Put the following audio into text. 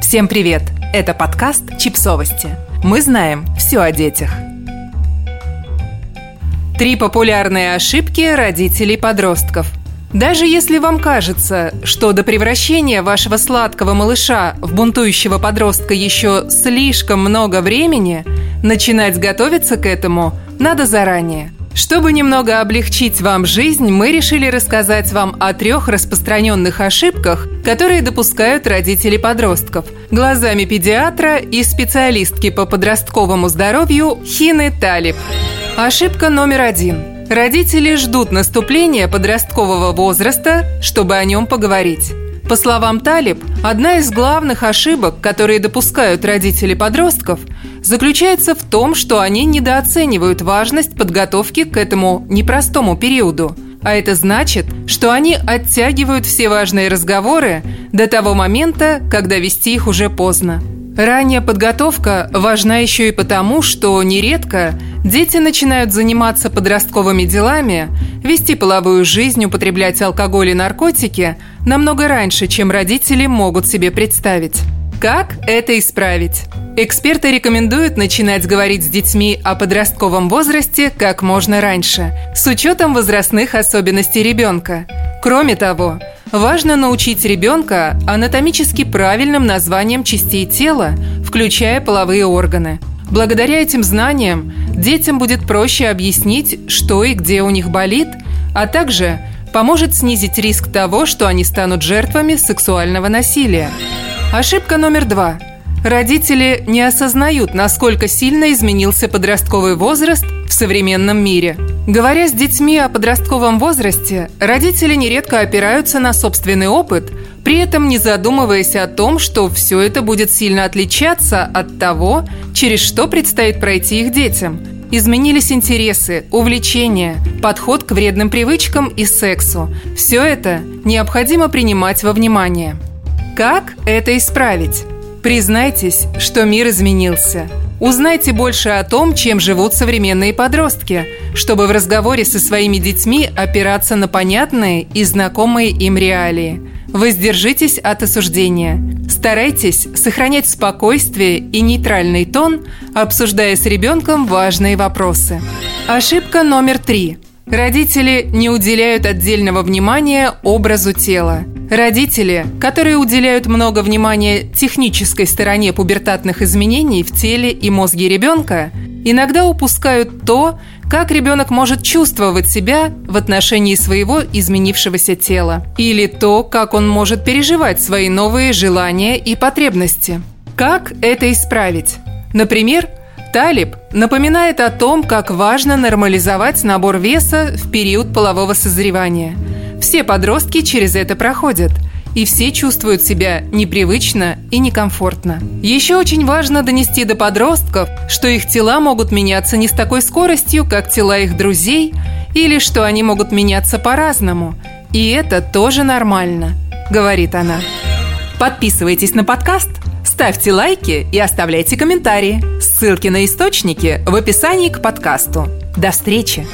Всем привет! Это подкаст «Чипсовости». Мы знаем все о детях. Три популярные ошибки родителей подростков. Даже если вам кажется, что до превращения вашего сладкого малыша в бунтующего подростка еще слишком много времени, начинать готовиться к этому надо заранее. Чтобы немного облегчить вам жизнь, мы решили рассказать вам о трех распространенных ошибках, которые допускают родители подростков, глазами педиатра и специалистки по подростковому здоровью Хины Талиб. Ошибка номер один. Родители ждут наступления подросткового возраста, чтобы о нем поговорить. По словам Талиб, одна из главных ошибок, которые допускают родители подростков, заключается в том, что они недооценивают важность подготовки к этому непростому периоду. А это значит, что они оттягивают все важные разговоры до того момента, когда вести их уже поздно. Ранняя подготовка важна еще и потому, что нередко дети начинают заниматься подростковыми делами, вести половую жизнь, употреблять алкоголь и наркотики намного раньше, чем родители могут себе представить. Как это исправить? Эксперты рекомендуют начинать говорить с детьми о подростковом возрасте как можно раньше, с учетом возрастных особенностей ребенка. Кроме того, Важно научить ребенка анатомически правильным названиям частей тела, включая половые органы. Благодаря этим знаниям детям будет проще объяснить, что и где у них болит, а также поможет снизить риск того, что они станут жертвами сексуального насилия. Ошибка номер два. Родители не осознают, насколько сильно изменился подростковый возраст в современном мире – Говоря с детьми о подростковом возрасте, родители нередко опираются на собственный опыт, при этом не задумываясь о том, что все это будет сильно отличаться от того, через что предстоит пройти их детям. Изменились интересы, увлечения, подход к вредным привычкам и сексу. Все это необходимо принимать во внимание. Как это исправить? Признайтесь, что мир изменился – Узнайте больше о том, чем живут современные подростки, чтобы в разговоре со своими детьми опираться на понятные и знакомые им реалии. Воздержитесь от осуждения. Старайтесь сохранять спокойствие и нейтральный тон, обсуждая с ребенком важные вопросы. Ошибка номер три. Родители не уделяют отдельного внимания образу тела. Родители, которые уделяют много внимания технической стороне пубертатных изменений в теле и мозге ребенка, иногда упускают то, как ребенок может чувствовать себя в отношении своего изменившегося тела, или то, как он может переживать свои новые желания и потребности. Как это исправить? Например, Талиб напоминает о том, как важно нормализовать набор веса в период полового созревания – все подростки через это проходят, и все чувствуют себя непривычно и некомфортно. Еще очень важно донести до подростков, что их тела могут меняться не с такой скоростью, как тела их друзей, или что они могут меняться по-разному. И это тоже нормально, говорит она. Подписывайтесь на подкаст, ставьте лайки и оставляйте комментарии. Ссылки на источники в описании к подкасту. До встречи!